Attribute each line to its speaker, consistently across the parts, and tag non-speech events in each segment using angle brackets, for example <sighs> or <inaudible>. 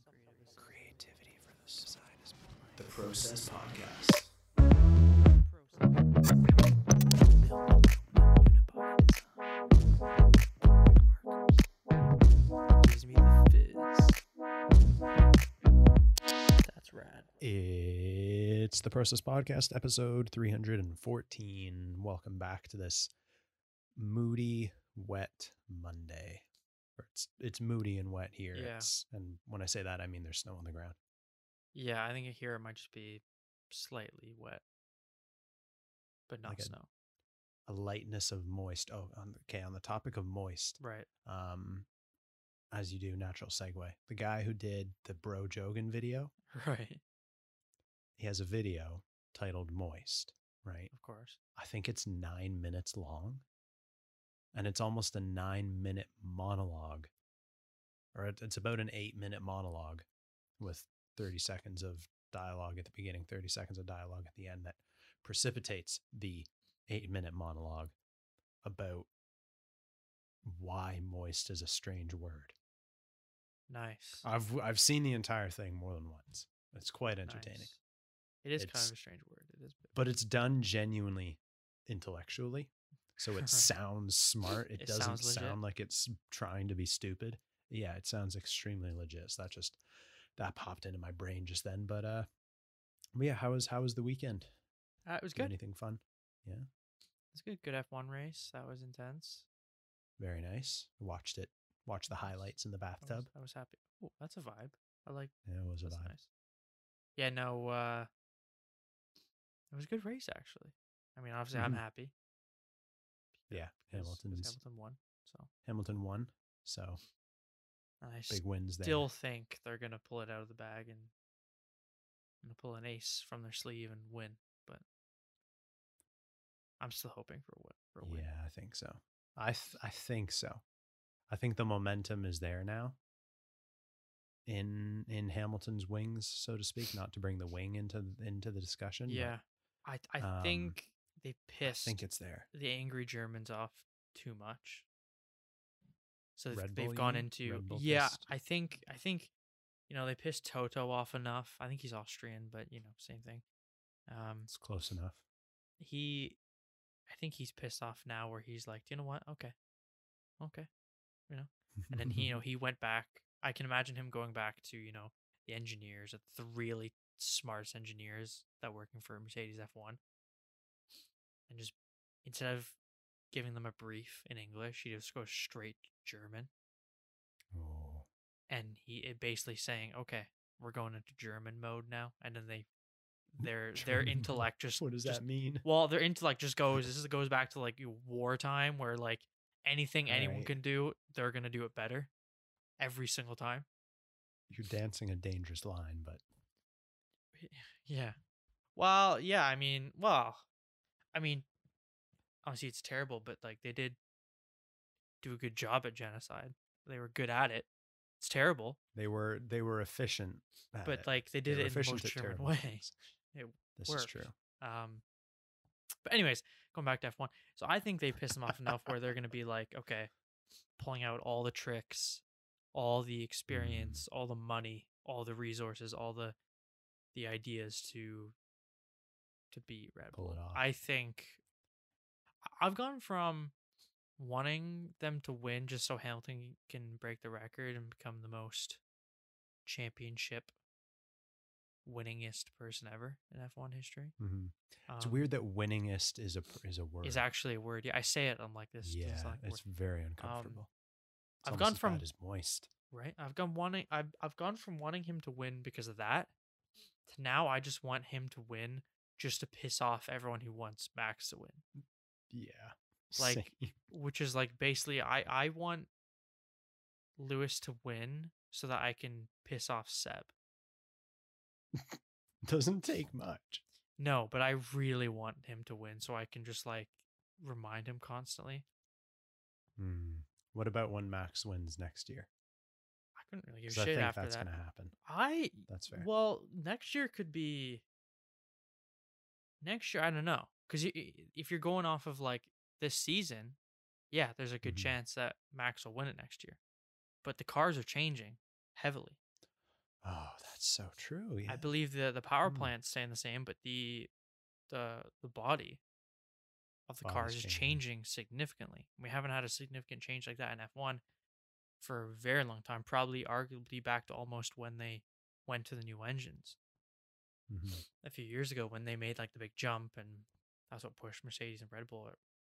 Speaker 1: Some creative
Speaker 2: Creativity for the side is the Process Podcast.
Speaker 1: Gives me the fizz. That's rad.
Speaker 2: It's the Process Podcast, episode 314. Welcome back to this moody, wet Monday. It's it's moody and wet here.
Speaker 1: Yeah.
Speaker 2: It's, and when I say that, I mean there's snow on the ground.
Speaker 1: Yeah, I think here it might just be slightly wet, but not
Speaker 2: Like a-
Speaker 1: snow.
Speaker 2: A lightness of moist. Oh, on, okay. On the topic of moist,
Speaker 1: Right.
Speaker 2: um, as you do, natural segue. The guy who did the Bro Jogan video, <laughs>
Speaker 1: Right.
Speaker 2: he has a video titled Moist, right?
Speaker 1: Of course.
Speaker 2: I think it's nine minutes long. And it's almost a nine minute monologue. Or it's about an eight minute monologue with 30 seconds of dialogue at the beginning, 30 seconds of dialogue at the end that precipitates the eight minute monologue about why moist is a strange word.
Speaker 1: Nice.
Speaker 2: I've I've seen the entire thing more than once. It's quite entertaining.
Speaker 1: Nice. It is kind of a strange word. It is.
Speaker 2: but it's done genuinely intellectually. So it <laughs> sounds smart. It,
Speaker 1: It
Speaker 2: doesn't sound like it's trying to be stupid. Yeah, it sounds extremely legit. So that just that popped into my brain just then. But uh but yeah, how was how was the weekend?
Speaker 1: Uh, it was
Speaker 2: Do
Speaker 1: good.
Speaker 2: anything fun? Yeah.
Speaker 1: It's good. Good F1 race. That was intense.
Speaker 2: Very nice. Watched it. Watched the highlights in the
Speaker 1: I was,
Speaker 2: bathtub.
Speaker 1: I was happy. Oh, that's a vibe. I like.
Speaker 2: Yeah, it was a vibe.
Speaker 1: nice. Yeah. No. uh It was a good race actually. I mean, obviously, I'm
Speaker 2: Mhm.
Speaker 1: happy.
Speaker 2: Yeah, Hamilton's
Speaker 1: Hamilton won. So
Speaker 2: Hamilton won. So
Speaker 1: I
Speaker 2: big wins there.
Speaker 1: still think they're gonna pull it out of the bag and gonna pull an ace from their sleeve and win. But I'm still hoping for a win. For a win.
Speaker 2: Yeah, I think so. I th- I think so. I think the momentum is there now. In in Hamilton's wings, so to speak, not to bring the wing into into the discussion. but
Speaker 1: Yeah. I I
Speaker 2: um,
Speaker 1: think they pissed.
Speaker 2: I think it's there.
Speaker 1: the angry Germans off too much. So they've,
Speaker 2: Red
Speaker 1: they've
Speaker 2: Bull,
Speaker 1: gone into yeah.
Speaker 2: pissed?
Speaker 1: I think I think you know they pissed Toto off enough. I think he's Austrian, but you know same thing. Um,
Speaker 2: It's close enough.
Speaker 1: he, I think he's pissed off now where he's like, you know what? Okay, okay. You know. And then he, you know, <laughs> he went back. I can imagine him going back to you know the engineers, the really smartest engineers that working for Mercedes F1, and just instead of giving them a brief in English, he just goes straight German,
Speaker 2: oh,
Speaker 1: and he it basically saying, okay, we're going into German mode now, and then they, their their
Speaker 2: German <laughs> mode.
Speaker 1: intellect just
Speaker 2: what does
Speaker 1: just
Speaker 2: that mean?
Speaker 1: well, their intellect just goes. This <laughs> is- goes back to like wartime, where like anything anyone
Speaker 2: Right.
Speaker 1: can do, they're gonna do it better, every single time.
Speaker 2: You're dancing a dangerous line, but <sighs>
Speaker 1: Yeah. Well, yeah. I mean, well, I mean, obviously it's terrible, but like they did do a good job at genocide. They were good at it. It's terrible,
Speaker 2: they were they were efficient.
Speaker 1: but
Speaker 2: it.
Speaker 1: like they
Speaker 2: They
Speaker 1: did
Speaker 2: were
Speaker 1: it in most German
Speaker 2: terrible
Speaker 1: way. <laughs> It
Speaker 2: This
Speaker 1: worked.
Speaker 2: is true.
Speaker 1: Um, but anyways, going back to F one, so I think they pissed them off enough where they're gonna be like, okay, pulling out all the tricks, all the experience, all the money, all the resources, all the the ideas to to beat Red Bull. I think I've gone from wanting them to win just so Hamilton can break the record and become the most championship winningest person ever in F1 history.
Speaker 2: hmm It's
Speaker 1: Um,
Speaker 2: weird that winningest is a is a word.
Speaker 1: is actually a word. Yeah, I say it. I'm like this.
Speaker 2: yeah,
Speaker 1: sound like
Speaker 2: it's very uncomfortable. It's
Speaker 1: I've gone from-
Speaker 2: as moist.
Speaker 1: right. I've gone wanting. I've I've gone from wanting him to win because of that to now I just want him to win just to piss off everyone who wants Max to win.
Speaker 2: Yeah,
Speaker 1: Like-
Speaker 2: same. <laughs>
Speaker 1: Which is like basically I I want Lewis to win so that I can piss off Seb. <laughs>
Speaker 2: doesn't take much.
Speaker 1: No, but I really want him to win so I can just like remind him constantly.
Speaker 2: Hmm. What about when Max wins next year?
Speaker 1: I couldn't really give a
Speaker 2: 'Cause I
Speaker 1: shit
Speaker 2: think
Speaker 1: after
Speaker 2: that's
Speaker 1: that.
Speaker 2: gonna happen.
Speaker 1: I
Speaker 2: That's fair.
Speaker 1: Well, next year could be. Next year, I don't know, because if you're going off of like this season, yeah, there's a good
Speaker 2: Mhm.
Speaker 1: chance that Max will win it next year. But the cars are changing heavily.
Speaker 2: Oh, that's so true. Yeah.
Speaker 1: I believe the the power
Speaker 2: Hmm.
Speaker 1: plant's staying the same, but the the the body of the cars is
Speaker 2: changing.
Speaker 1: changing significantly. We haven't had a significant change like that in F1 for a very long time, probably arguably back to almost when they went to the new engines
Speaker 2: Mhm.
Speaker 1: a few years ago when they made like the big jump and that's what pushed Mercedes and Red Bull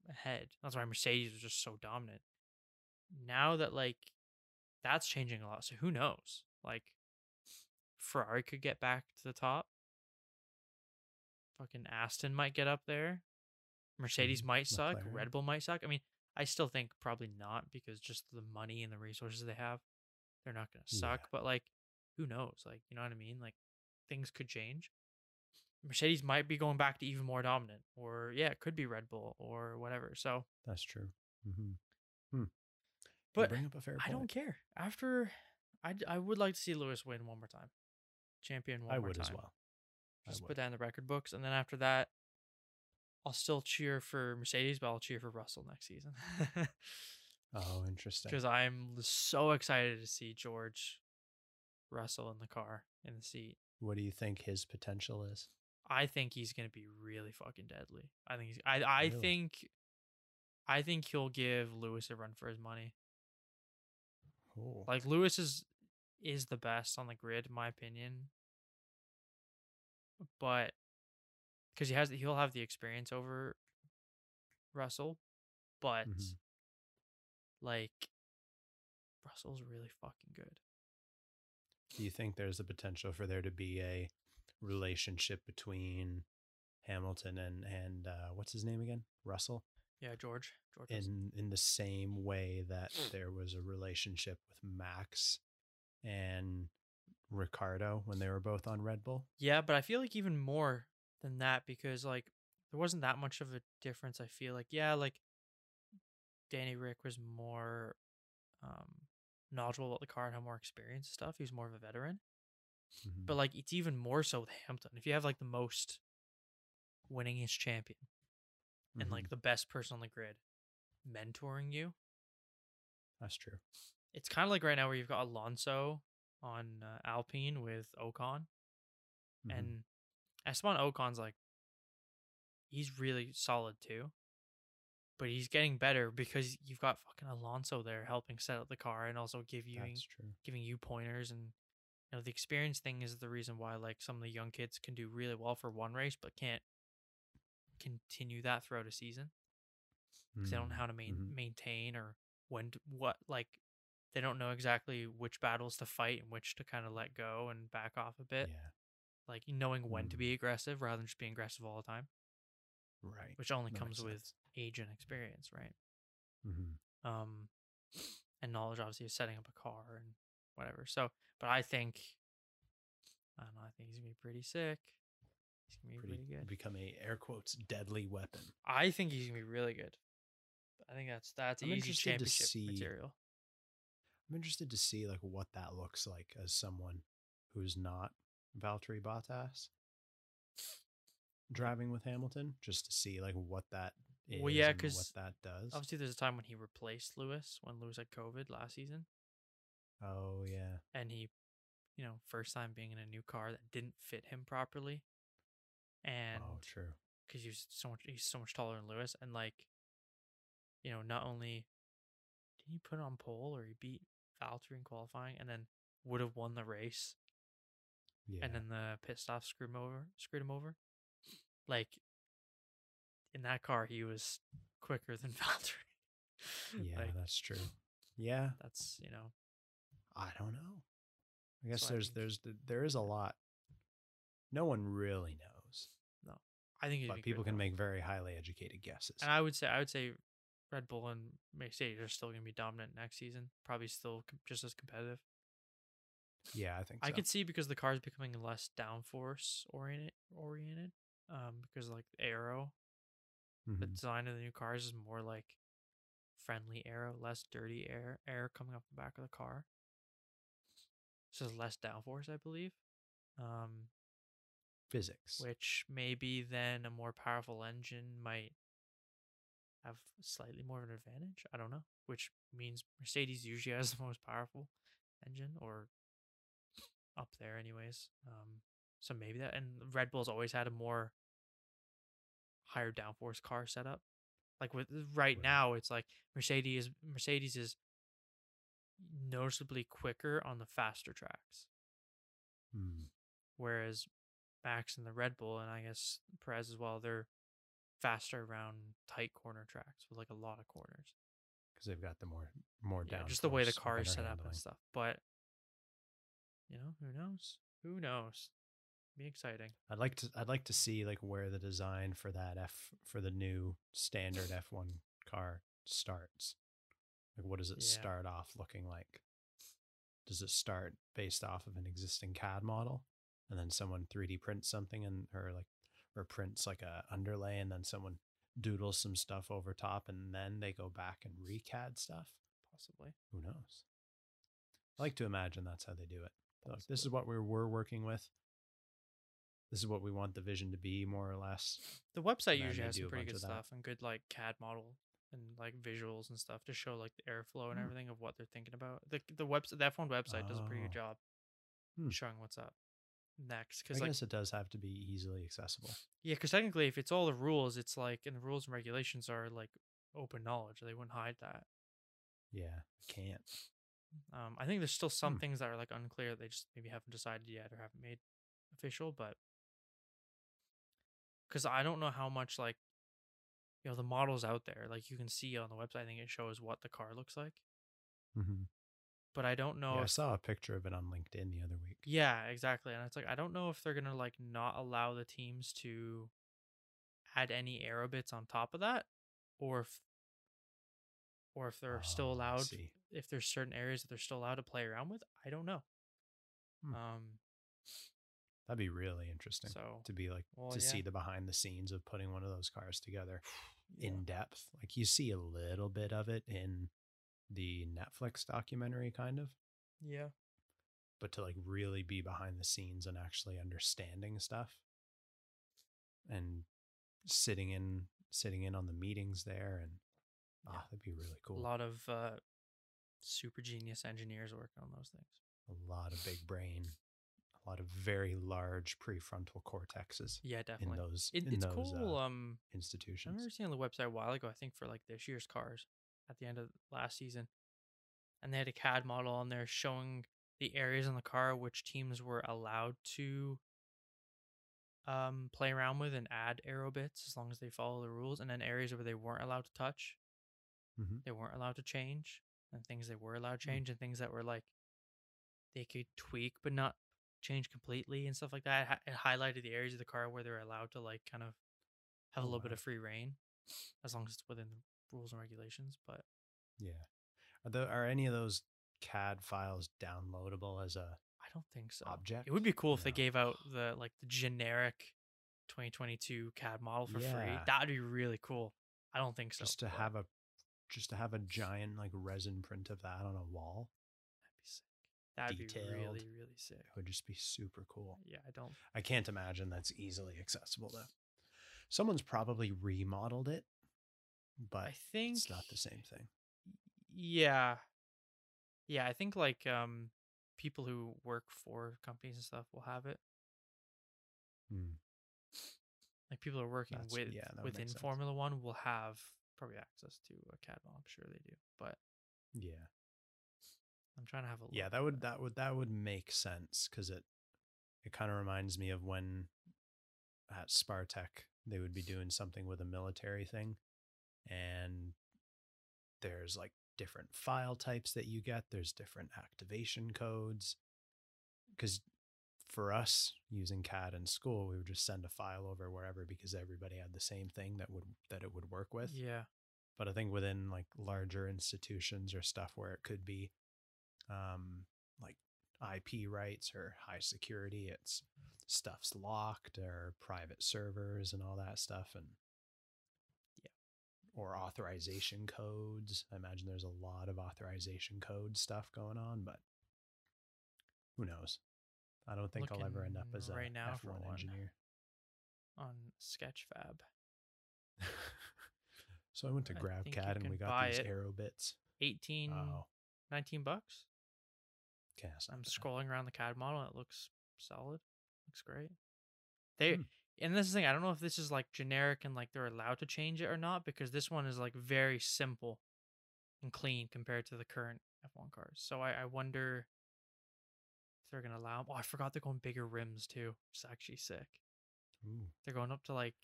Speaker 1: ahead. That's why Mercedes was just so dominant. Now that like that's changing a lot, so who knows? Like Ferrari could get back to the top. Fucking Aston might get up there. Mercedes
Speaker 2: Mhm.
Speaker 1: might suck.
Speaker 2: McLaren.
Speaker 1: Red Bull might suck. I mean, I still think probably not because just the money and the resources they have, they're not going to suck.
Speaker 2: Yeah.
Speaker 1: But like, who knows? Like, you know what I mean? Like, things could change. Mercedes might be going back to even more dominant, or yeah, it could be Red Bull or whatever. So,
Speaker 2: That's true. hmm Hmm.
Speaker 1: But
Speaker 2: bring up a fair
Speaker 1: I don't care. After, I I would like to see Lewis win one more time, champion one
Speaker 2: I
Speaker 1: more
Speaker 2: would
Speaker 1: time.
Speaker 2: as well.
Speaker 1: Just put that in the record books, and then after that, I'll still cheer for Mercedes, but I'll cheer for Russell next season <laughs>
Speaker 2: Oh, interesting.
Speaker 1: because I'm so excited to see George Russell in the car in the seat.
Speaker 2: What do you think his potential is?
Speaker 1: I think he's gonna be really fucking deadly. I think he's. I I
Speaker 2: Really?
Speaker 1: think. I think he'll give Lewis a run for his money.
Speaker 2: Oh,
Speaker 1: Like Lewis is is the best on the grid, in my opinion. But because he has, he'll have the experience over Russell, but
Speaker 2: Mhm.
Speaker 1: like Russell's really fucking good.
Speaker 2: Do you think there's a potential for there to be a relationship between Hamilton and and uh, what's his name again? Russell.
Speaker 1: Yeah, George. George.
Speaker 2: In in the same way that there was a relationship with Max and Ricciardo when they were both on Red Bull.
Speaker 1: Yeah, but I feel like even more than that because like there wasn't that much of a difference. I feel like yeah, like Danny Rick was more um knowledgeable about the car and had more experience and stuff. He was more of a veteran.
Speaker 2: Mhm.
Speaker 1: But like it's even more so with Hamilton. If you have like the most winningest champion and
Speaker 2: Mhm.
Speaker 1: like the best person on the grid mentoring you,
Speaker 2: that's true.
Speaker 1: it's kind of like right now where you've got Alonso on uh, Alpine with Ocon,
Speaker 2: Mhm.
Speaker 1: and Esteban Ocon's like he's really solid too. But he's getting better because you've got fucking Alonso there helping set up the car and also give you giving you pointers and you know the experience thing is the reason why like some of the young kids can do really well for one race but can't continue that throughout a season because they don't know how to main,
Speaker 2: Mhm.
Speaker 1: maintain or when to, what like they don't know exactly which battles to fight and which to kind of let go and back off a bit
Speaker 2: Yeah,
Speaker 1: like knowing when to
Speaker 2: Mm.
Speaker 1: be aggressive rather than just being aggressive all the time
Speaker 2: right.
Speaker 1: which only
Speaker 2: That
Speaker 1: comes with
Speaker 2: sense.
Speaker 1: Age and experience right?
Speaker 2: Hmm
Speaker 1: um and knowledge obviously of setting up a car and whatever. So but i think i don't know i think he's gonna be pretty sick. He's gonna be
Speaker 2: Pretty,
Speaker 1: pretty, good.
Speaker 2: become a air quotes deadly weapon.
Speaker 1: i think he's gonna be really good. I think that's that's
Speaker 2: I'm
Speaker 1: easy championship
Speaker 2: see-
Speaker 1: material.
Speaker 2: I'm interested to see like what that looks like as someone who's not Valtteri Bottas driving with Hamilton, just to see like what that is
Speaker 1: Well, yeah, because
Speaker 2: what that does.
Speaker 1: obviously there's a time when he replaced lewis when lewis had covid last season
Speaker 2: Oh yeah,
Speaker 1: and he you know first time being in a new car that didn't fit him properly oh, and
Speaker 2: oh true.
Speaker 1: because he's so much he's so much taller than Lewis, and like, you know, not only did he put on pole or he beat Valtteri in qualifying, and then would have won the race,
Speaker 2: Yeah,
Speaker 1: and then the pit stop screwed him over, screwed him over. Like in that car, he was quicker than <laughs> Valtteri.
Speaker 2: yeah,
Speaker 1: like,
Speaker 2: that's true. Yeah,
Speaker 1: that's you know,
Speaker 2: I don't know. I guess
Speaker 1: So
Speaker 2: there's
Speaker 1: think-
Speaker 2: there's there is a lot. No one really knows, No,
Speaker 1: I think
Speaker 2: but people can make very highly educated guesses.
Speaker 1: And I would say I would say Red Bull and Mercedes are still going to be dominant next season. Probably still just as competitive.
Speaker 2: yeah, I think so.
Speaker 1: I could see because the car is becoming less downforce oriented oriented. Um, because like aero, the
Speaker 2: Mhm.
Speaker 1: design of the new cars is more like friendly air, less dirty air air coming off the back of the car. So there's less downforce, I believe. Um,
Speaker 2: physics.
Speaker 1: which maybe then a more powerful engine might have slightly more of an advantage. I don't know. Which means Mercedes usually <laughs> has the most powerful engine, or up there, anyways. Um, so maybe that and Red Bull's always had a more higher downforce car setup. Like with right,
Speaker 2: Right.
Speaker 1: now, it's like Mercedes. Mercedes is noticeably quicker on the faster tracks,
Speaker 2: Hmm.
Speaker 1: whereas Max and the Red Bull, and I guess Perez as well, they're faster around tight corner tracks with like a lot of corners.
Speaker 2: because they've got the more more
Speaker 1: Yeah,
Speaker 2: down.
Speaker 1: just the way the car is set up
Speaker 2: handling.
Speaker 1: and stuff. But you know, who knows? Who knows? Be exciting.
Speaker 2: I'd like to I'd like to see like where the design for that F for the new standard <sighs> F1 car starts. Like what does it
Speaker 1: Yeah.
Speaker 2: start off looking like? Does it start based off of an existing CAD model and then someone 3D prints something and or like or prints like a underlay and then someone doodles some stuff over top and then they go back and recad stuff?
Speaker 1: Possibly.
Speaker 2: Who knows? I like to imagine that's how they do it. Look, this is what we're we're working with. This is what we want the vision to be, more or less.
Speaker 1: The website usually has some pretty good
Speaker 2: that.
Speaker 1: stuff and good like CAD model and like visuals and stuff to show like the airflow and
Speaker 2: Hmm.
Speaker 1: everything of what they're thinking about. The the website the F1 website does a pretty good
Speaker 2: Oh.
Speaker 1: job
Speaker 2: Hmm.
Speaker 1: showing what's up next.
Speaker 2: I
Speaker 1: Because like
Speaker 2: guess it does have to be easily accessible.
Speaker 1: yeah, because technically if it's all the rules, it's like and the rules and regulations are like open knowledge. They wouldn't hide that.
Speaker 2: Yeah, can't.
Speaker 1: Um, I think there's still some
Speaker 2: Hmm.
Speaker 1: things that are like unclear. They just maybe haven't decided yet or haven't made official. But because I don't know how much like you know the models out there, like you can see on the website. I think it shows what the car looks like,
Speaker 2: Mm-hmm.
Speaker 1: but I don't know.
Speaker 2: yeah, I saw a picture of it on LinkedIn the other week.
Speaker 1: yeah, exactly. And it's like I don't know if they're gonna like not allow the teams to add any aero bits on top of that, or if or if they're still
Speaker 2: Oh, I
Speaker 1: allowed if there's certain areas that they're still allowed to play around with. I don't know.
Speaker 2: Hmm.
Speaker 1: Um.
Speaker 2: That'd be really interesting
Speaker 1: So
Speaker 2: to be like
Speaker 1: Well,
Speaker 2: to
Speaker 1: yeah.
Speaker 2: see the behind the scenes of putting one of those cars together <sighs>
Speaker 1: yeah.
Speaker 2: in depth. Like you see a little bit of it in the Netflix documentary, kind of,
Speaker 1: yeah,
Speaker 2: but to like really be behind the scenes and actually understanding stuff and sitting in sitting in on the meetings there and
Speaker 1: Yeah.
Speaker 2: ah, that'd be really cool.
Speaker 1: a lot of uh, super genius engineers working on those things.
Speaker 2: a lot of big brain, lot of very large prefrontal cortexes
Speaker 1: Yeah, definitely.
Speaker 2: in those
Speaker 1: It,
Speaker 2: in
Speaker 1: it's
Speaker 2: those
Speaker 1: cool.
Speaker 2: uh,
Speaker 1: um, I remember seeing on the website a while ago. I think for like this year's cars at the end of last season, and they had a CAD model on there showing the areas in the car which teams were allowed to um play around with and add aero bits as long as they follow the rules, and then areas where they weren't allowed to touch,
Speaker 2: Mhm.
Speaker 1: they weren't allowed to change, and things they were allowed to
Speaker 2: Hmm.
Speaker 1: change, and things that were like they could tweak but not change completely and stuff like that. It, highlighted the areas of the car where they're allowed to like kind of have a
Speaker 2: Oh,
Speaker 1: little bit of free reign, as long as it's within the rules and regulations. But
Speaker 2: Yeah. Are, the, are any of those CAD files downloadable as a
Speaker 1: I don't think so.
Speaker 2: object?
Speaker 1: It would be cool if they gave out the like the generic 2022 CAD model for free. That would be really cool. I don't think so.
Speaker 2: just to
Speaker 1: but
Speaker 2: have a just to have a <laughs> giant like resin print of that on a wall.
Speaker 1: That'd be be
Speaker 2: detailed.
Speaker 1: really really sick.
Speaker 2: It would just be super cool.
Speaker 1: Yeah, I don't.
Speaker 2: I can't imagine that's easily accessible though. Someone's probably remodeled it, but
Speaker 1: I think
Speaker 2: it's not the same thing.
Speaker 1: Yeah. Yeah, I think like um people who work for companies and stuff will have it.
Speaker 2: Hmm.
Speaker 1: Like people who are working
Speaker 2: That's-
Speaker 1: with
Speaker 2: yeah, that would make
Speaker 1: within. Formula One will have probably access to a CAD model. I'm sure they do. But
Speaker 2: Yeah.
Speaker 1: I'm trying to have a look.
Speaker 2: Yeah, that would that would that would make sense because it it kind of reminds me of when at Spartech they would be doing something with a military thing, and there's like different file types that you get. There's different activation codes because for us using CAD in school, we would just send a file over wherever because everybody had the same thing that would that it would work with
Speaker 1: Yeah.
Speaker 2: but I think within like larger institutions or stuff where it could be um like IP rights or high security, it's stuff's locked or private servers and all that stuff and
Speaker 1: Yeah.
Speaker 2: or authorization codes. I imagine there's a lot of authorization code stuff going on, but who knows? I don't think I'll ever end up
Speaker 1: Looking
Speaker 2: as a
Speaker 1: right now
Speaker 2: F1
Speaker 1: one.
Speaker 2: engineer.
Speaker 1: On Sketchfab. <laughs>
Speaker 2: so I went to GrabCAD and we got these aero bits.
Speaker 1: 18
Speaker 2: Oh,
Speaker 1: 19 bucks.
Speaker 2: Not
Speaker 1: I'm scrolling around the CAD model. It looks solid. Looks great. They
Speaker 2: Hmm.
Speaker 1: and this is the thing. I don't know if this is like generic and like they're allowed to change it or not because this one is like very simple and clean compared to the current F1 cars. So I, I wonder if they're gonna allow Oh, I forgot they're going bigger rims too. It's actually sick.
Speaker 2: Ooh,
Speaker 1: They're going up to like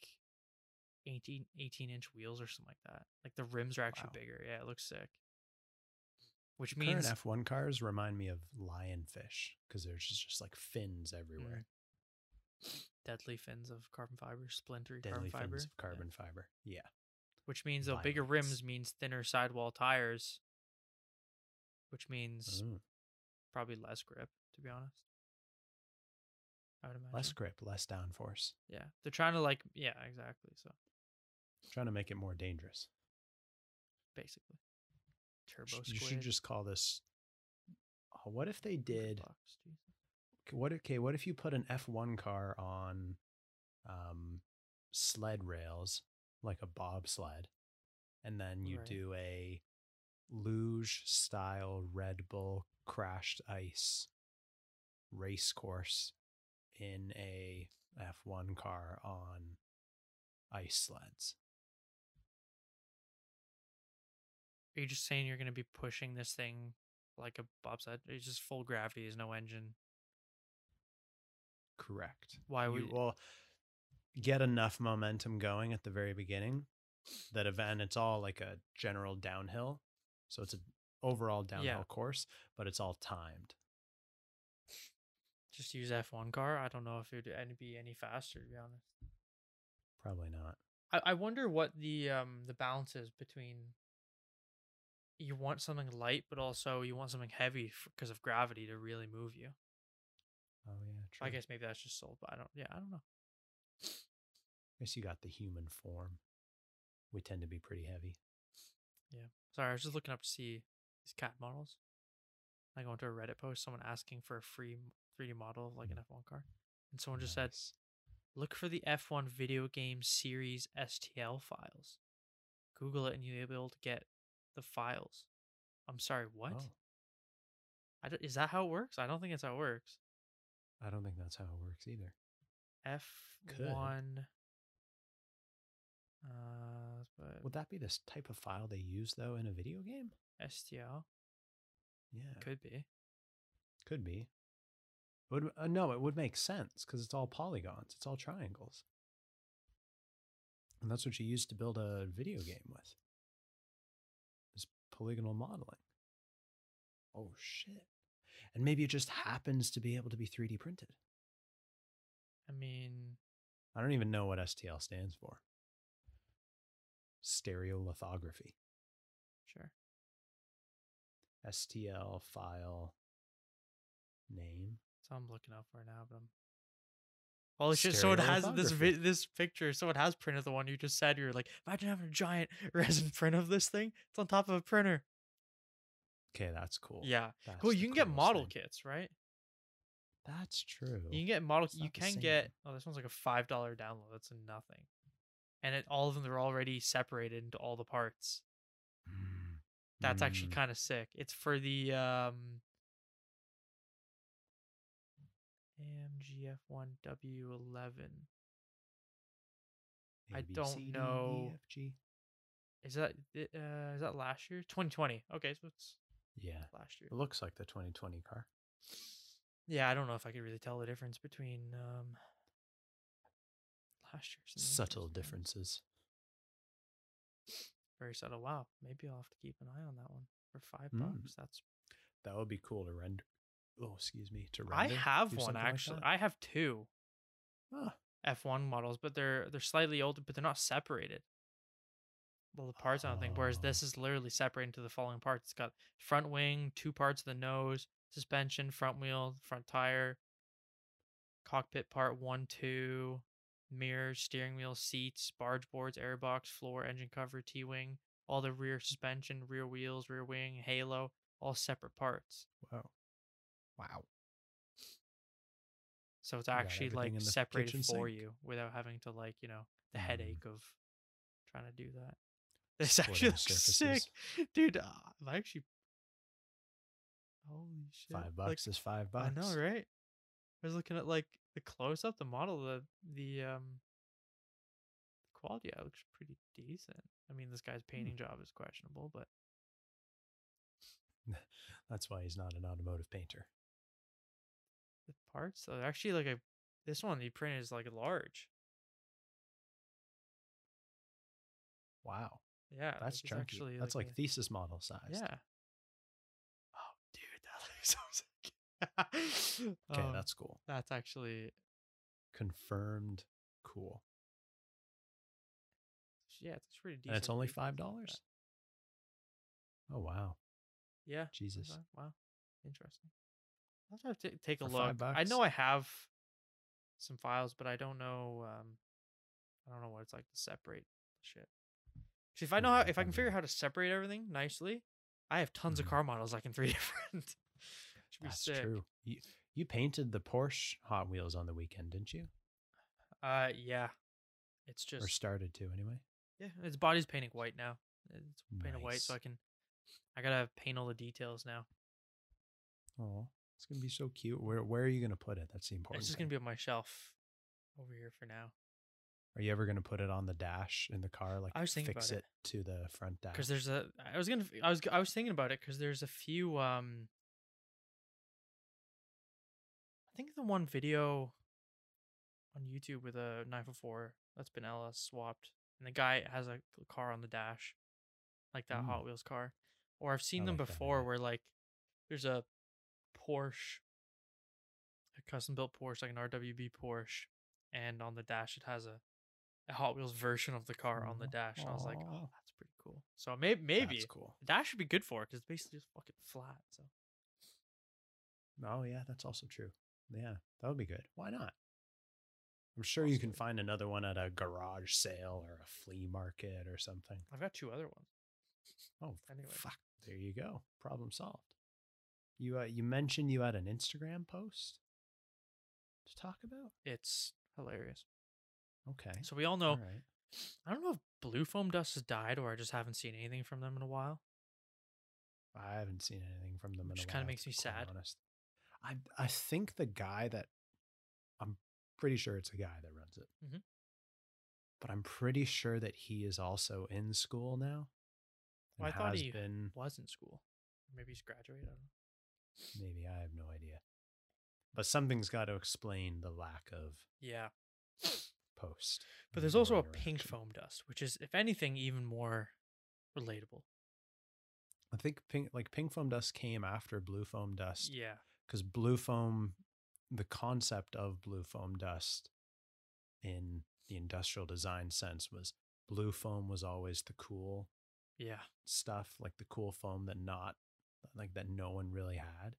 Speaker 1: 18, 18 inch wheels or something like that. Like the rims are actually
Speaker 2: Wow.
Speaker 1: bigger. Yeah, it looks sick. Which
Speaker 2: current
Speaker 1: means
Speaker 2: F1 cars remind me of lionfish because there's just, just like fins everywhere. Mm.
Speaker 1: deadly fins of carbon fiber, splintery
Speaker 2: Deadly
Speaker 1: carbon fiber.
Speaker 2: fins of
Speaker 1: yeah.
Speaker 2: carbon fiber. Yeah.
Speaker 1: Which means though bigger rims means thinner sidewall tires. Which means
Speaker 2: Oh.
Speaker 1: probably less grip, to be honest. I would imagine.
Speaker 2: Less grip, less downforce.
Speaker 1: Yeah. They're trying to like yeah, exactly. So
Speaker 2: Trying to make it more dangerous.
Speaker 1: basically. Turbo squid.
Speaker 2: You should just call this. Oh, what if they did?
Speaker 1: bucks, Jesus.
Speaker 2: Okay, What okay? What if you put an F1 car on um, sled rails, like a bobsled, and then you
Speaker 1: Right.
Speaker 2: do a luge style Red Bull crashed ice race course in a F1 car on ice sleds.
Speaker 1: Are you just saying you're gonna be pushing this thing like a bobsled? It's just full gravity, there's no engine.
Speaker 2: Correct.
Speaker 1: Why
Speaker 2: you
Speaker 1: would
Speaker 2: will get enough momentum going at the very beginning that event it's all like a general downhill so it's an overall downhill
Speaker 1: Yeah.
Speaker 2: course but it's all timed
Speaker 1: just use F1 car? I don't know if it would be any faster, to be honest.
Speaker 2: probably not
Speaker 1: I, I wonder what the um the balance is between you want something light, but also you want something heavy because of gravity to really move you.
Speaker 2: oh yeah true
Speaker 1: I guess maybe that's just sold, but I don't. Yeah, I don't know.
Speaker 2: I guess you got the human form we tend to be pretty heavy Yeah.
Speaker 1: Sorry, I was just looking up to see these CAD models. I go into a Reddit post, someone asking for a free 3D model of like an mm. F1 car, and someone just said, "Look for the F1 video game series STL files. Google it, and you'll be able to get the files." I'm sorry, what?
Speaker 2: Oh,
Speaker 1: I is that how it works? I don't think it's how it works.
Speaker 2: i don't think that's how it works either
Speaker 1: F1. Uh, but
Speaker 2: would that be this type of file they use though in a video game
Speaker 1: STL
Speaker 2: yeah
Speaker 1: could be.
Speaker 2: Could be. Would uh, no? It would make sense because it's all polygons. It's all triangles, and that's what you use to build a video game with. Polygonal modeling. Oh shit! And maybe it just happens to be able to be three D printed.
Speaker 1: I mean,
Speaker 2: I don't even know what STL stands for. Stereolithography.
Speaker 1: sure.
Speaker 2: STL file name.
Speaker 1: So I'm looking up for now, I'm. Shit! So it has this vi- this picture. So it has printed the one you just said. You're like, imagine having a giant <laughs> resin print of this thing. It's on top of a printer.
Speaker 2: Okay, that's cool.
Speaker 1: Yeah.
Speaker 2: That's
Speaker 1: Cool. You can get model
Speaker 2: thing.
Speaker 1: kits, right?
Speaker 2: That's true.
Speaker 1: You can get model.
Speaker 2: It's
Speaker 1: You can get. Oh, this one's like a five dollar download. That's nothing. And it, all of them they're already separated into all the parts.
Speaker 2: Mm.
Speaker 1: That's actually
Speaker 2: Mm.
Speaker 1: kind of sick. It's for the um AMG F1W11. I don't know. Is that uh is that last year? 2020. Okay, so it's
Speaker 2: Yeah,
Speaker 1: last year.
Speaker 2: it looks like the 2020 car.
Speaker 1: Yeah, I don't know if I could really tell the difference between um last year's and this
Speaker 2: Subtle
Speaker 1: year's, be
Speaker 2: differences.
Speaker 1: Very subtle. Wow. Maybe I'll have to keep an eye on that one for 5
Speaker 2: Mm.
Speaker 1: bucks. That's
Speaker 2: That would be cool to render. Oh, excuse me. To.
Speaker 1: I have
Speaker 2: do
Speaker 1: one
Speaker 2: something like
Speaker 1: actually.
Speaker 2: that?
Speaker 1: I have two.
Speaker 2: Ah,
Speaker 1: F1 models, but they're they're slightly older, but they're not separated. Well, the parts I don't think. Whereas
Speaker 2: Oh.
Speaker 1: this is literally separated into the following parts. It's got front wing, two parts of the nose, suspension, front wheel, front tire, cockpit part one, two, mirrors, steering wheel, seats, barge boards, airbox, floor, engine cover, T wing, all the rear suspension, rear wheels, rear wing, halo, all separate parts.
Speaker 2: wow. Wow.
Speaker 1: So it's actually like separated for
Speaker 2: sink.
Speaker 1: you without having to like, you know, the
Speaker 2: Mm.
Speaker 1: headache of trying to do that. <laughs> This actually looks sick. Dude, uh, I'm actually Holy shit!
Speaker 2: Five
Speaker 1: Like,
Speaker 2: bucks is five bucks.
Speaker 1: I know, right? I was looking at like the close up, the model, the the um quality. Yeah, looks pretty decent. I mean, this guy's
Speaker 2: Hmm.
Speaker 1: painting job is questionable, but <laughs>
Speaker 2: That's why he's not an automotive painter.
Speaker 1: The parts, though, actually like a this one he printed is like large.
Speaker 2: Wow,
Speaker 1: Yeah,
Speaker 2: that's chunky.
Speaker 1: actually
Speaker 2: that's like,
Speaker 1: a-
Speaker 2: thesis model size.
Speaker 1: yeah. Oh, dude, that <laughs> looks so sick. <laughs>
Speaker 2: Okay,
Speaker 1: Um,
Speaker 2: that's cool.
Speaker 1: that's actually
Speaker 2: Confirmed. Cool.
Speaker 1: yeah, it's pretty decent.
Speaker 2: And it's only five dollars. Oh wow,
Speaker 1: Yeah.
Speaker 2: Jesus.
Speaker 1: Wow. Interesting. I'll have to take a look. I know? I have some files, but I don't know. Um, I don't know what it's like to separate shit. if I know how, if I
Speaker 2: I
Speaker 1: can figure out how to separate everything nicely, I have tons
Speaker 2: Mhm.
Speaker 1: of car models like in three <laughs> different.
Speaker 2: That's
Speaker 1: sick.
Speaker 2: true. You, you painted the Porsche Hot Wheels on the weekend, didn't you?
Speaker 1: Uh, yeah. It's just or
Speaker 2: started to anyway.
Speaker 1: yeah. Its body's painting white now. It's painted white, so I can. I gotta paint all the details now.
Speaker 2: Oh, it's gonna be so cute. Where where are you gonna put it? That's the important.
Speaker 1: It's just
Speaker 2: thing.
Speaker 1: gonna be on my shelf over here for now.
Speaker 2: Are you ever gonna put it on the dash in the car? Like
Speaker 1: I was thinking
Speaker 2: fix
Speaker 1: about
Speaker 2: it to the front dash.
Speaker 1: because there's a i was gonna i was i was thinking about it because there's a few um i think the one video on youtube with a 944 that's been ls swapped and the guy has a car on the dash like that
Speaker 2: Mm.
Speaker 1: hot wheels car or i've seen
Speaker 2: I
Speaker 1: them
Speaker 2: like
Speaker 1: before where like there's a porsche a custom built porsche like an rwb porsche and on the dash it has a a Hot Wheels version of the car on the dash. And I was like, oh, that's pretty cool. So maybe maybe
Speaker 2: That's cool.
Speaker 1: that should be good for it because it's basically just fucking flat. So
Speaker 2: Oh yeah, that's also true. Yeah, that would be good. Why not? I'm sure you can find another one at a garage sale or a flea market or something.
Speaker 1: I've got two other ones.
Speaker 2: Oh,
Speaker 1: Anyway.
Speaker 2: fuck! There you go. Problem solved. You uh, you mentioned you had an Instagram post to talk about.
Speaker 1: It's hilarious.
Speaker 2: Okay.
Speaker 1: So we all know.
Speaker 2: All right.
Speaker 1: I don't know if Blue Foam Dust has died or I just haven't seen anything from them in a while.
Speaker 2: I haven't seen anything from them in
Speaker 1: Which
Speaker 2: a
Speaker 1: kinda makes me sad.
Speaker 2: Honest. I I think the guy that I'm pretty sure it's a guy that runs it.
Speaker 1: Mhm.
Speaker 2: But I'm pretty sure that he is also in school now.
Speaker 1: Well, I thought he
Speaker 2: been
Speaker 1: was in school. Maybe he's graduated. I don't know.
Speaker 2: maybe I have no idea. But something's got to explain the lack of
Speaker 1: Yeah.
Speaker 2: post.
Speaker 1: But there's also a pink
Speaker 2: interaction.
Speaker 1: foam dust, which is, if anything, even more relatable.
Speaker 2: I think pink like pink foam dust came after blue foam dust.
Speaker 1: Yeah.
Speaker 2: because blue foam the concept of blue foam dust in the industrial design sense was blue foam was always the cool
Speaker 1: Yeah.
Speaker 2: stuff like the cool foam that not like that no one really had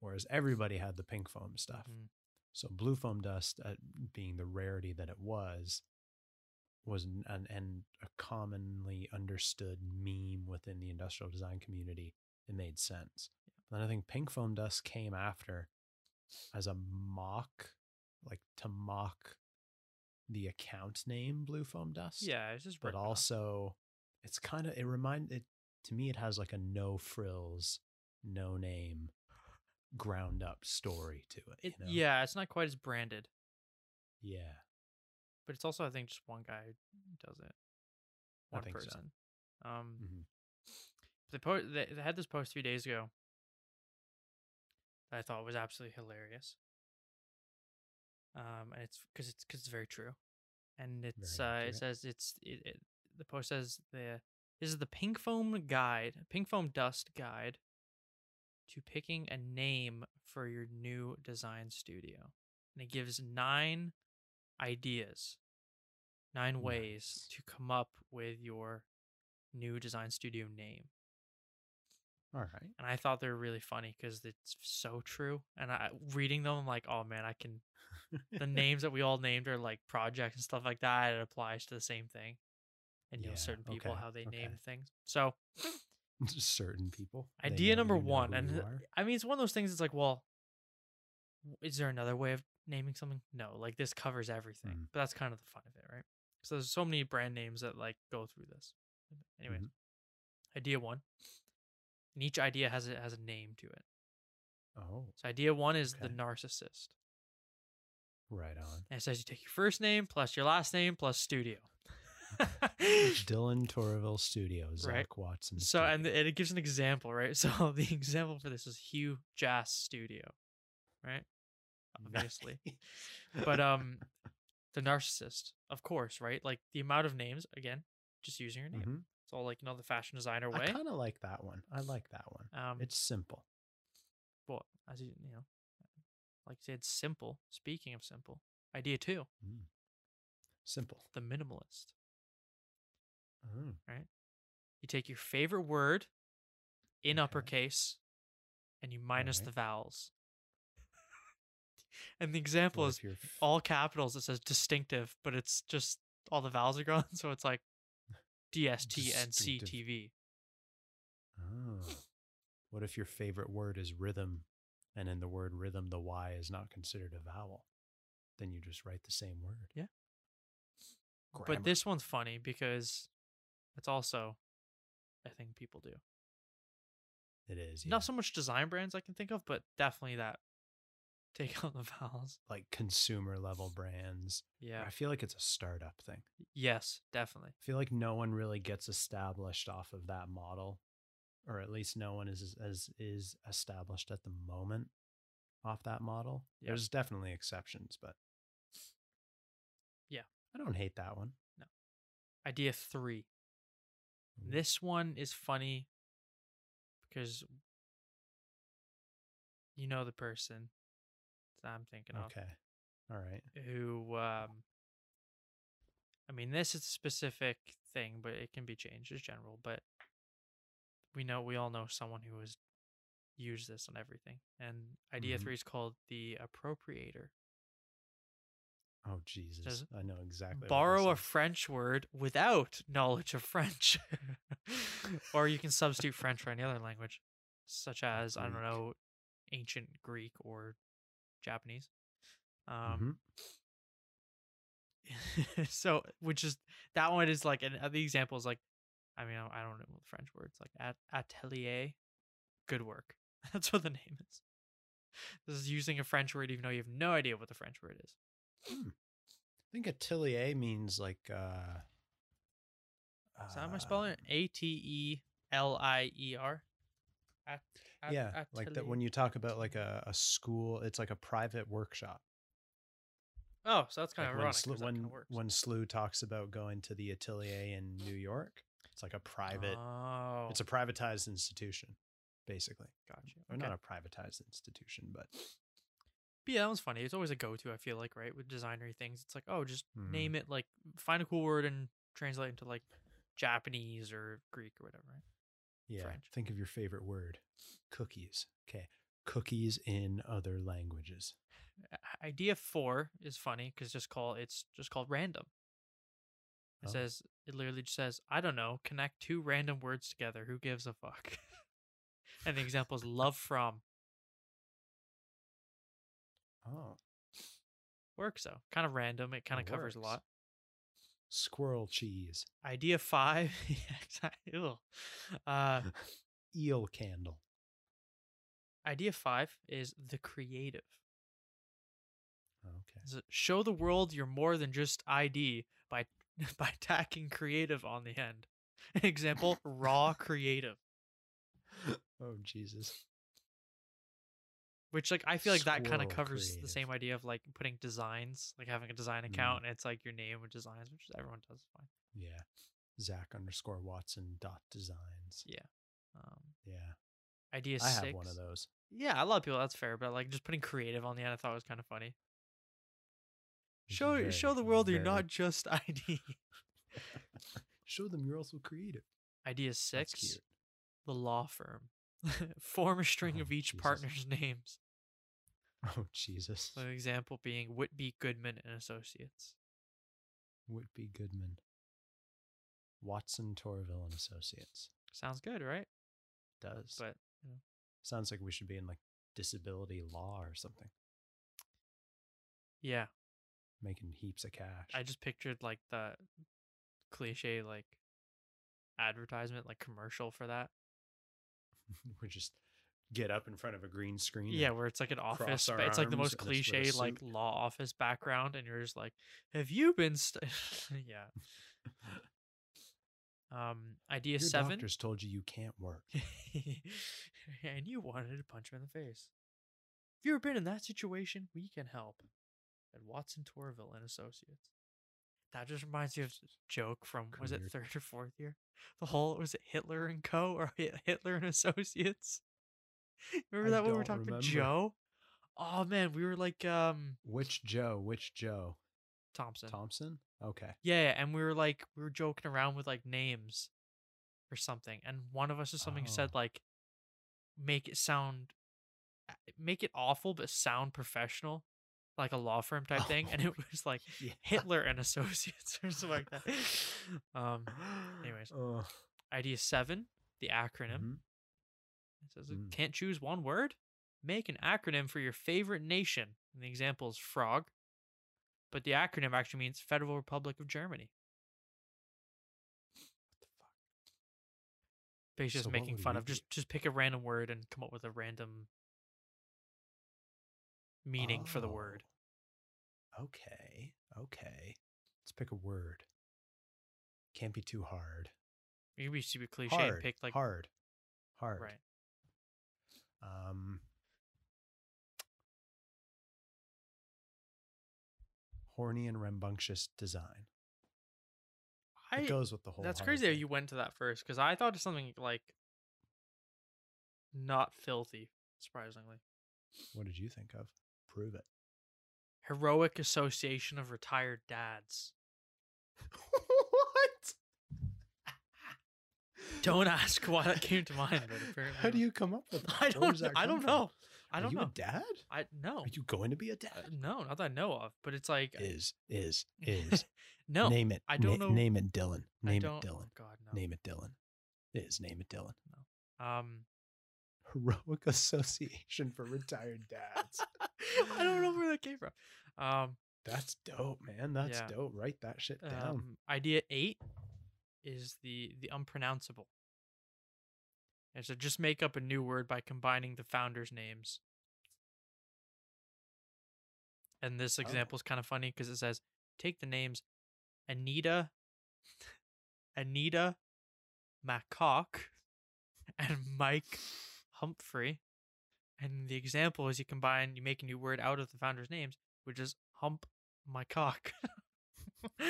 Speaker 2: whereas everybody had the pink foam stuff
Speaker 1: Mhm.
Speaker 2: so blue foam dust uh, being the rarity that it was was an, an, and a commonly understood meme within the industrial design community it made sense then i think pink foam dust came after as a mock like to mock the account name blue foam dust
Speaker 1: Yeah. It's just
Speaker 2: but
Speaker 1: ripping off.
Speaker 2: also it's kind of it remind it to me it has like a no frills no name ground up story to it,
Speaker 1: It,
Speaker 2: you know?
Speaker 1: Yeah. It's not quite as branded,
Speaker 2: yeah
Speaker 1: but it's also, I think, just one guy does it.
Speaker 2: I
Speaker 1: One
Speaker 2: think so.
Speaker 1: person. Um,
Speaker 2: Mhm.
Speaker 1: they, po- they, they had this post a few days ago that I thought was absolutely hilarious. Um, and it's because it's because it's very true, and it's
Speaker 2: Very
Speaker 1: uh, it says it's it, it the post says the is the pink foam guide, pink foam dust guide to picking a name for your new design studio, and it gives nine ideas, nine ways
Speaker 2: Nice.
Speaker 1: to come up with your new design studio name
Speaker 2: all right
Speaker 1: and I thought they were really funny because it's so true. And I reading them, I'm like, oh man, I can. <laughs> The names that we all named are like projects and stuff like that. It applies to the same thing, and you know certain people
Speaker 2: okay,
Speaker 1: how they
Speaker 2: okay.
Speaker 1: name things. So <laughs>
Speaker 2: certain people
Speaker 1: idea number one, and. I mean, it's one of those things. It's like, well, is there another way of naming something? No, like this covers everything.
Speaker 2: Mm.
Speaker 1: But that's kind of the fun of it, right? So there's so many brand names that like go through this. Anyways,
Speaker 2: Mhm.
Speaker 1: idea one, and each idea has a has a name to it.
Speaker 2: Oh,
Speaker 1: So idea one is the narcissist.
Speaker 2: right on.
Speaker 1: And it says you take your first name plus your last name plus studio.
Speaker 2: Dylan Torraville Studios, Zak
Speaker 1: Right.
Speaker 2: Watson.
Speaker 1: so and,
Speaker 2: Studio.
Speaker 1: and it gives an example, right? <laughs> So the example for this is Hugh Jazz Studio, right? Obviously. but <laughs> um the narcissist, of course, right? Like the amount of names, again, just using your name.
Speaker 2: Mhm.
Speaker 1: It's all like you know the fashion designer
Speaker 2: I
Speaker 1: way.
Speaker 2: kind of like that one. I like that one.
Speaker 1: Um
Speaker 2: It's simple.
Speaker 1: well, as you you know, like I said, simple. Speaking of simple, idea two,
Speaker 2: Mm. Simple.
Speaker 1: the minimalist.
Speaker 2: Oh.
Speaker 1: You take your favorite word in
Speaker 2: Okay.
Speaker 1: uppercase and you minus
Speaker 2: Alright.
Speaker 1: the vowels. <laughs> and the example is
Speaker 2: f-
Speaker 1: all capitals. It says distinctive, but it's just all the vowels are gone. <laughs> So it's like DSTNCTV.
Speaker 2: Oh. What if your favorite word is rhythm and in the word rhythm the Y is not considered a vowel? Then you just write the same word.
Speaker 1: Yeah.
Speaker 2: Grammar.
Speaker 1: But this one's funny because it's also a thing people do.
Speaker 2: It is. Yeah.
Speaker 1: Not so much design brands I can think of, but definitely that take <laughs> out the vowels.
Speaker 2: Like consumer level brands.
Speaker 1: Yeah.
Speaker 2: I feel like it's a startup thing.
Speaker 1: Yes, definitely.
Speaker 2: I feel like no one really gets established off of that model, or at least no one is as is established at the moment off that model. There's definitely exceptions, but
Speaker 1: yeah.
Speaker 2: I don't hate that one.
Speaker 1: No. Idea
Speaker 2: 3.
Speaker 1: This one is funny because you know the person that I'm thinking of
Speaker 2: Okay, all right.
Speaker 1: who um I mean this is a specific thing, but it can be changed as general, but we know we all know someone who has used this on everything. And idea
Speaker 2: Mhm.
Speaker 1: three is called the appropriator.
Speaker 2: Oh Jesus,
Speaker 1: Says,
Speaker 2: I know exactly.
Speaker 1: Borrow a. French word without knowledge of French. <laughs> or you can substitute French for any other language, such as, I don't know, ancient Greek or Japanese. Um,
Speaker 2: Mhm. <laughs>
Speaker 1: so, which is that one is like, and uh, the example is like, I mean, I I don't know the French words like at, atelier, good work. <laughs> That's what the name is. This is using a French word, even though you have no idea what the French word is.
Speaker 2: Hmm. I think atelier means like. uh
Speaker 1: So how am I spelling it? A T E L I E R. At, at-
Speaker 2: yeah, like that when you talk about like a, a school, it's like a private workshop.
Speaker 1: Oh, so that's kind
Speaker 2: Like
Speaker 1: of
Speaker 2: when,
Speaker 1: ironic.
Speaker 2: Slu- when,
Speaker 1: kinda
Speaker 2: when Slew talks about going to the atelier in New York, it's like a private,
Speaker 1: Oh,
Speaker 2: it's a privatized institution, basically.
Speaker 1: gotcha.
Speaker 2: Or
Speaker 1: Okay.
Speaker 2: not a privatized institution, but
Speaker 1: But yeah, that one's funny. It's always a go-to. I feel like right with designery things. It's like, oh, just
Speaker 2: Mhm.
Speaker 1: name it like find a cool word and translate into like Japanese or Greek or whatever. Right?
Speaker 2: yeah.
Speaker 1: French.
Speaker 2: Think of your favorite word cookies. Okay. Cookies in other languages.
Speaker 1: Idea four is funny because just call it's just called random. It
Speaker 2: Oh.
Speaker 1: says it literally just says I don't know. Connect two random words together. Who gives a fuck? <laughs> and the example is love from.
Speaker 2: Oh.
Speaker 1: Works though. Kind of random. It kind of
Speaker 2: It
Speaker 1: covers a
Speaker 2: works.
Speaker 1: lot.
Speaker 2: Squirrel cheese.
Speaker 1: Idea five. <laughs> yeah. Ew. Uh, <laughs>
Speaker 2: Eel candle.
Speaker 1: idea five is the creative.
Speaker 2: Okay.
Speaker 1: Is it show the world you're more than just ID by <laughs> by tacking creative on the end. Example: raw creative.
Speaker 2: Oh Jesus.
Speaker 1: Which like I feel like that kind of covers the same idea of like putting designs, like having a design
Speaker 2: Mm.
Speaker 1: account, and it's like your name with designs, which everyone does fine.
Speaker 2: Yeah. Zak underscore Watson dot designs.
Speaker 1: Yeah, um,
Speaker 2: Yeah.
Speaker 1: idea
Speaker 2: I
Speaker 1: six.
Speaker 2: have one of those.
Speaker 1: Yeah, a lot of people that's fair, but like just putting creative on the end, I thought was kind of funny. Show
Speaker 2: very,
Speaker 1: show the world you're not just <laughs> ID. <laughs>
Speaker 2: Show them you're also creative.
Speaker 1: idea six: the law firm. <laughs> Form a string
Speaker 2: Oh,
Speaker 1: of each
Speaker 2: Jesus.
Speaker 1: partner's names. <laughs>
Speaker 2: Oh Jesus.
Speaker 1: An example being Whitby Goodman and Associates.
Speaker 2: Whitby Goodman. Watson Torraville and Associates.
Speaker 1: Sounds good, right?
Speaker 2: Does.
Speaker 1: But you know,
Speaker 2: Sounds like we should be in like disability law or something.
Speaker 1: yeah,
Speaker 2: Making heaps of cash.
Speaker 1: I just pictured like the cliche like advertisement, like commercial for that. <laughs>
Speaker 2: We're just get up in front of a green screen.
Speaker 1: Yeah, where it's like an office. ba- It's like the most
Speaker 2: and it's with a
Speaker 1: cliche like law office background, and you're just like, "Have you been?" St-? <laughs> yeah. <laughs> Um, idea
Speaker 2: Your
Speaker 1: seven.
Speaker 2: doctors told you you can't work. <laughs>
Speaker 1: and you wanted to punch him in the face. If you've ever been in that situation, we can help. At Watson Torraville and Associates. That just reminds me of a joke from was it third or fourth year? The whole was it Hitler and Co. or Hitler and Associates? <laughs> Remember
Speaker 2: I
Speaker 1: that when we were talking
Speaker 2: remember.
Speaker 1: to Joe? Oh man, we were like um
Speaker 2: Which Joe? Which Joe?
Speaker 1: Thompson.
Speaker 2: Thompson? Okay.
Speaker 1: Yeah, and we were like we were joking around with like names or something, and one of us or something said
Speaker 2: Oh.
Speaker 1: like make it sound uh, make it awful but sound professional, like a law firm type thing, and
Speaker 2: Oh,
Speaker 1: it <laughs> was like
Speaker 2: Yeah.
Speaker 1: Hitler and Associates <laughs> or something like that. Um, anyways.
Speaker 2: Ugh.
Speaker 1: idea seven, the acronym.
Speaker 2: Mhm.
Speaker 1: It says
Speaker 2: Mm.
Speaker 1: can't choose one word. Make an acronym for your favorite nation. And the example is frog, but the acronym actually means Federal Republic of Germany. What the fuck? Basically, just
Speaker 2: So
Speaker 1: making fun of just just pick a random word and come up with a random meaning for the word.
Speaker 2: Oh, Okay. Okay. Let's pick a word. Can't be too hard.
Speaker 1: You can be super cliche
Speaker 2: hard.
Speaker 1: and pick like
Speaker 2: hard. Hard.
Speaker 1: right.
Speaker 2: Um. Horny and rambunctious design.
Speaker 1: I
Speaker 2: it goes with the whole.
Speaker 1: that's crazy how
Speaker 2: thing.
Speaker 1: you went to that first because I thought of something like not filthy. Surprisingly,
Speaker 2: What did you think of? Prove it.
Speaker 1: heroic association of retired dads. <laughs>
Speaker 2: what?
Speaker 1: Don't ask why that <laughs> came to mind, but apparently
Speaker 2: How do you come up with <laughs> that?
Speaker 1: I
Speaker 2: Where
Speaker 1: don't.
Speaker 2: that
Speaker 1: I
Speaker 2: come
Speaker 1: don't
Speaker 2: from?
Speaker 1: know. I
Speaker 2: Are
Speaker 1: don't
Speaker 2: you
Speaker 1: know.
Speaker 2: a dad?
Speaker 1: I no.
Speaker 2: Are you going to be a
Speaker 1: Uh,
Speaker 2: dad?
Speaker 1: no, not that I know of. But it's like
Speaker 2: Is is is. <laughs>
Speaker 1: no.
Speaker 2: Name it.
Speaker 1: I don't
Speaker 2: Na-
Speaker 1: know-
Speaker 2: Name it Dylan.
Speaker 1: I
Speaker 2: Name it
Speaker 1: don't-
Speaker 2: Dylan.
Speaker 1: Oh God, no.
Speaker 2: Name it Dylan. Is name it Dylan. No.
Speaker 1: Um,
Speaker 2: Heroic Association for Retired Dads.
Speaker 1: I don't know where that came from. Um,
Speaker 2: That's dope, man. That's
Speaker 1: Yeah.
Speaker 2: dope. Write that shit down.
Speaker 1: um, idea eight is the the unpronounceable. And so just make up a new word by combining the founders' names. And this
Speaker 2: Oh.
Speaker 1: example is kind of funny because it says take the names Anita, Anita, Macaque, and Mike Humphrey. And the example is you combine, you make a new word out of the founders' names, which is hump my cock. <laughs>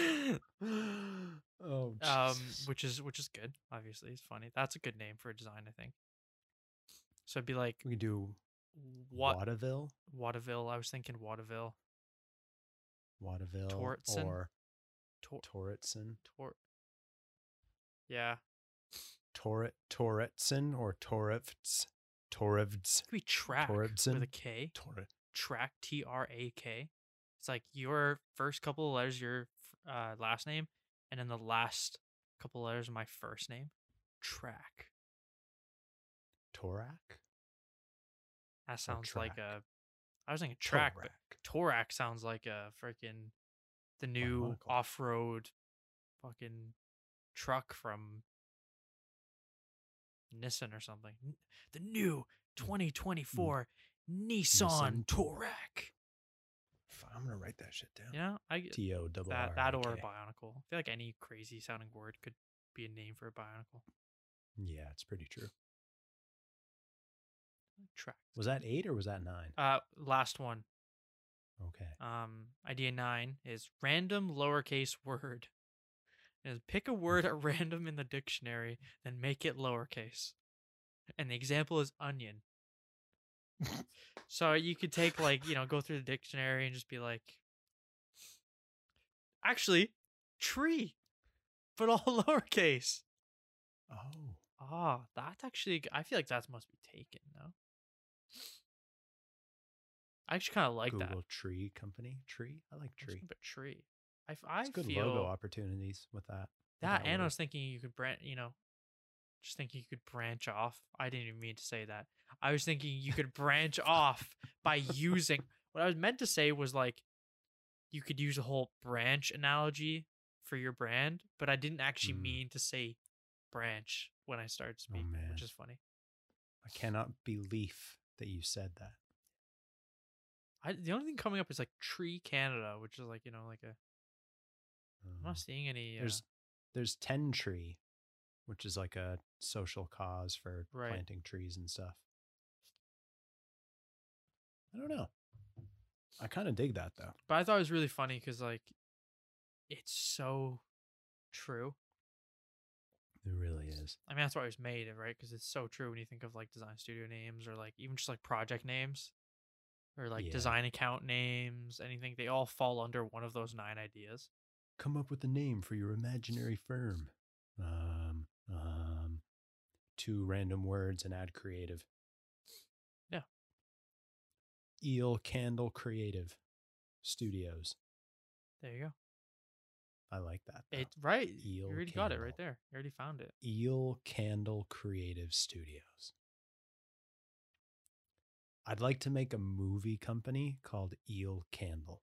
Speaker 1: um, which is which is good. Obviously, it's funny. That's a good name for a design, I think. So it'd be like
Speaker 2: we do
Speaker 1: what
Speaker 2: Waterville,
Speaker 1: Waterville. I was thinking Waterville.
Speaker 2: Waterville,
Speaker 1: Tortson?
Speaker 2: or
Speaker 1: Tor,
Speaker 2: Torritson,
Speaker 1: tor. Yeah,
Speaker 2: Torrit, Torritson, or Torrifts, Torrivds,
Speaker 1: it could be track with a? K.
Speaker 2: Torrit.
Speaker 1: Track T R A K. It's like your first couple of letters, your uh, last name, and then the last couple letters of my first name. Track.
Speaker 2: Torak?
Speaker 1: That sounds like a. I was thinking track, but
Speaker 2: Torak.
Speaker 1: Torak sounds like a freaking the new
Speaker 2: Bionicle.
Speaker 1: off-road fucking truck from Nissan or something. The new mm. 2024 Nissan
Speaker 2: Nissan
Speaker 1: Touareg.
Speaker 2: I'm gonna write that shit down.
Speaker 1: Yeah, I get
Speaker 2: T O double
Speaker 1: that that or a. Bionicle. I feel like any crazy sounding word could be a name for a Bionicle.
Speaker 2: Yeah, it's pretty true.
Speaker 1: Track.
Speaker 2: Was that eight or was that nine?
Speaker 1: Uh, last one.
Speaker 2: Okay.
Speaker 1: Um, idea nine is random lowercase word. Is pick a word at random in the dictionary, then make it lowercase. And the example is onion. So you could take like you know go through the dictionary and just be like, actually, tree, but all <laughs> lowercase.
Speaker 2: Oh.
Speaker 1: Ah, that's actually. I feel like that must be taken. No. I actually kind of like
Speaker 2: Google
Speaker 1: that.
Speaker 2: Tree Company. Tree. I like tree.
Speaker 1: put tree. I, I
Speaker 2: It's good
Speaker 1: feel
Speaker 2: logo opportunities with that. with
Speaker 1: that, and I was thinking you could brand. You know, just thinking you could branch off. I didn't even mean to say that. I was thinking you could branch off by using. <laughs> What I was meant to say was like, you could use a whole branch analogy for your brand, but I didn't actually
Speaker 2: Mm.
Speaker 1: mean to say branch when I started
Speaker 2: Oh,
Speaker 1: speaking,
Speaker 2: man.
Speaker 1: which is funny.
Speaker 2: I cannot believe that you said that.
Speaker 1: I the only thing coming up is like Tree Canada, which is like you know like a. I'm not seeing any. Uh,
Speaker 2: there's there's Tentree, which is like a social cause for
Speaker 1: Right.
Speaker 2: planting trees and stuff. I don't know. I kind of dig that though.
Speaker 1: but I thought it was really funny because like, it's so true.
Speaker 2: It really is.
Speaker 1: I mean, that's why it was made, right? Because it's so true when you think of like design studio names or like even just like project names or like
Speaker 2: Yeah.
Speaker 1: design account names, anything. They all fall under one of those nine ideas.
Speaker 2: Come up with a name for your imaginary firm. Um, um, two random words and add creative.
Speaker 1: Yeah.
Speaker 2: Eel Candle Creative Studios.
Speaker 1: There you go.
Speaker 2: I like that. though.
Speaker 1: It right.
Speaker 2: Eel
Speaker 1: you already got it right there. You already found it.
Speaker 2: Eel Candle Creative Studios. I'd like to make a movie company called Eel Candle.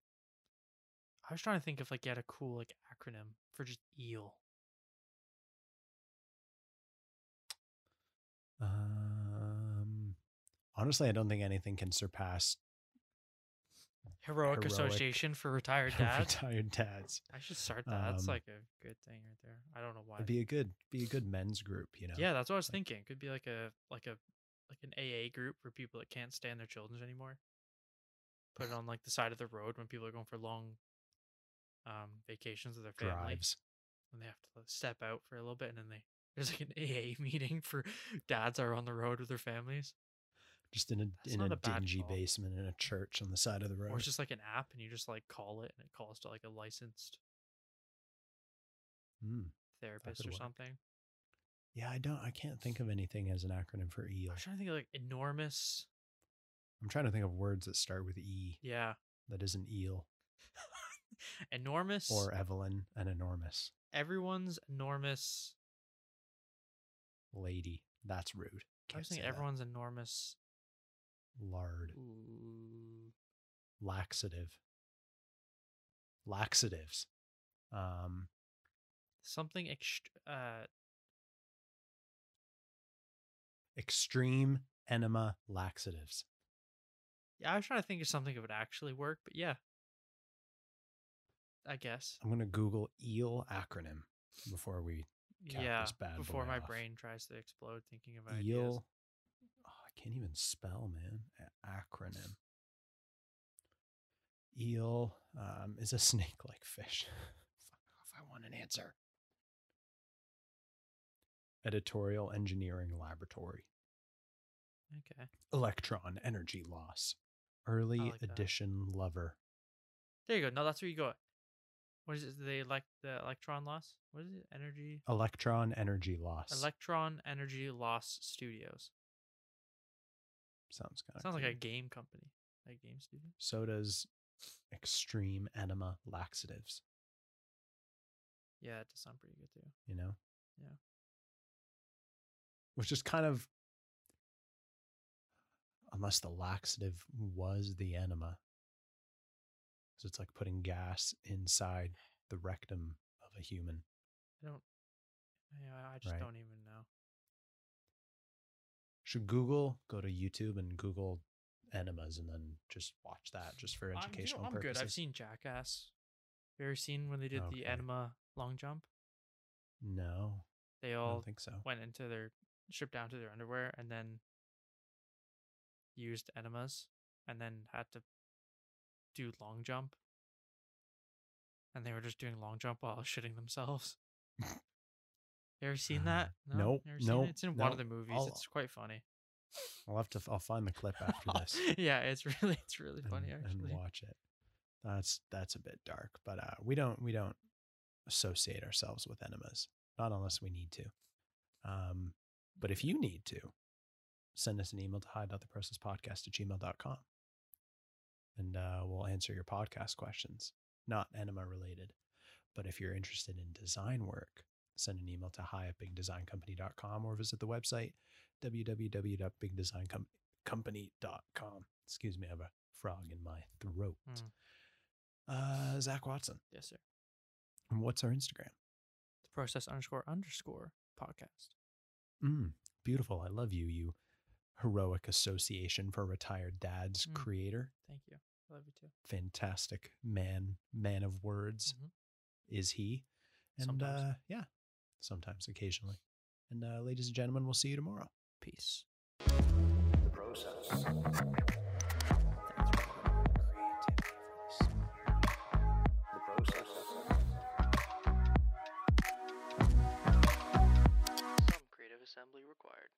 Speaker 1: I was trying to think if like you had a cool like acronym for just eel.
Speaker 2: Honestly, I don't think anything can surpass
Speaker 1: Heroic,
Speaker 2: Heroic
Speaker 1: Association for <laughs> Retired Dads.
Speaker 2: retired dads.
Speaker 1: I should start that. That's
Speaker 2: Um,
Speaker 1: like a good thing right there. I don't know why.
Speaker 2: It'd be a good, be a good men's group, you know.
Speaker 1: Yeah, that's what I was thinking. Could be like a like a like an AA group for people that can't stand their children anymore. Put it on like the side of the road when people are going for long um vacations with their family.
Speaker 2: drives.
Speaker 1: And they have to step out for a little bit and then they there's like an AA <laughs> meeting for dads that are on the road with their families.
Speaker 2: Just in a
Speaker 1: That's
Speaker 2: in a,
Speaker 1: a
Speaker 2: dingy basement in a church on the side of the road.
Speaker 1: Or it's just like an app and you just like call it and it calls to like a licensed
Speaker 2: Mm.
Speaker 1: therapist or
Speaker 2: work.
Speaker 1: something.
Speaker 2: Yeah, I don't. I can't think of anything as an acronym for
Speaker 1: I
Speaker 2: eel.
Speaker 1: was trying to think of like enormous.
Speaker 2: I'm trying to think of words that start with e
Speaker 1: Yeah.
Speaker 2: that isn't eel <laughs>
Speaker 1: Enormous
Speaker 2: or Evelyn and enormous
Speaker 1: everyone's enormous
Speaker 2: lady. That's rude.
Speaker 1: I was
Speaker 2: Can't
Speaker 1: thinking
Speaker 2: say that.
Speaker 1: everyone's enormous
Speaker 2: lard
Speaker 1: ooh,
Speaker 2: laxative laxatives. Um,
Speaker 1: something ext- uh
Speaker 2: extreme enema laxatives.
Speaker 1: yeah, I was trying to think of something that would actually work, but yeah. I guess.
Speaker 2: I'm gonna Google eel acronym before we cap
Speaker 1: yeah.
Speaker 2: this bad
Speaker 1: Before my
Speaker 2: off.
Speaker 1: brain tries to explode thinking of ideas.
Speaker 2: eel. I can't even spell, man. Acronym. Eel um, is a <laughs> snake-like fish. <laughs> Fuck off! I want an answer. Editorial Engineering Laboratory.
Speaker 1: Okay.
Speaker 2: Electron energy loss. Early
Speaker 1: like that.
Speaker 2: edition lover.
Speaker 1: There you go. No, that's where you go. What is it? The like the electron loss? What is it? Energy
Speaker 2: Electron energy loss.
Speaker 1: Electron Energy Loss Studios.
Speaker 2: Sounds kind of
Speaker 1: Sounds like a game company. Like game studio.
Speaker 2: So does extreme enema laxatives.
Speaker 1: Yeah, it does sound pretty good too.
Speaker 2: You know.
Speaker 1: Yeah.
Speaker 2: Which is kind of unless the laxative was the enema. So it's like putting gas inside the rectum of a human.
Speaker 1: I don't yeah, I just
Speaker 2: Right.
Speaker 1: don't even know.
Speaker 2: Should Google go to YouTube and Google enemas and then just watch that just for
Speaker 1: I'm- you know,
Speaker 2: educational
Speaker 1: I'm,
Speaker 2: purposes?
Speaker 1: good. I've seen Jackass. You ever seen when they did
Speaker 2: Okay.
Speaker 1: the enema long jump?
Speaker 2: No,
Speaker 1: They all
Speaker 2: think so.
Speaker 1: went into their stripped down to their underwear and then used enemas and then had to do long jump. And they were just doing long jump while shitting themselves. <laughs> you ever seen that?
Speaker 2: No, nope,
Speaker 1: Never seen
Speaker 2: nope,
Speaker 1: it? It's in one of the movies.
Speaker 2: I'll-
Speaker 1: it's quite funny.
Speaker 2: I'll have to. I'll find the clip after <laughs> this.
Speaker 1: yeah, it's really it's really funny
Speaker 2: and,
Speaker 1: actually.
Speaker 2: and watch it. That's that's a bit dark, but uh, we don't we don't associate ourselves with enemas, not unless we need to. Um, but if you need to, send us an email to hi.theprocesspodcast at gmail.com and uh, we'll answer your podcast questions, not enema related. But if you're interested in design work, send an email to hi at bigdesigncompany.com or visit the website www.bigdesigncompany.com. Excuse me, I have a frog in my throat.
Speaker 1: Mm.
Speaker 2: Uh, Zak Watson.
Speaker 1: Yes, sir.
Speaker 2: And what's our Instagram?
Speaker 1: The process underscore underscore podcast.
Speaker 2: Mm, beautiful. I love you, you heroic association for retired dads
Speaker 1: Mm.
Speaker 2: creator.
Speaker 1: Thank you. I love you too.
Speaker 2: Fantastic man, man of words
Speaker 1: Mhm.
Speaker 2: is he. And uh, yeah, sometimes, occasionally. And uh, ladies and gentlemen, we'll see you tomorrow.
Speaker 1: Peace.
Speaker 3: The process. assembly required.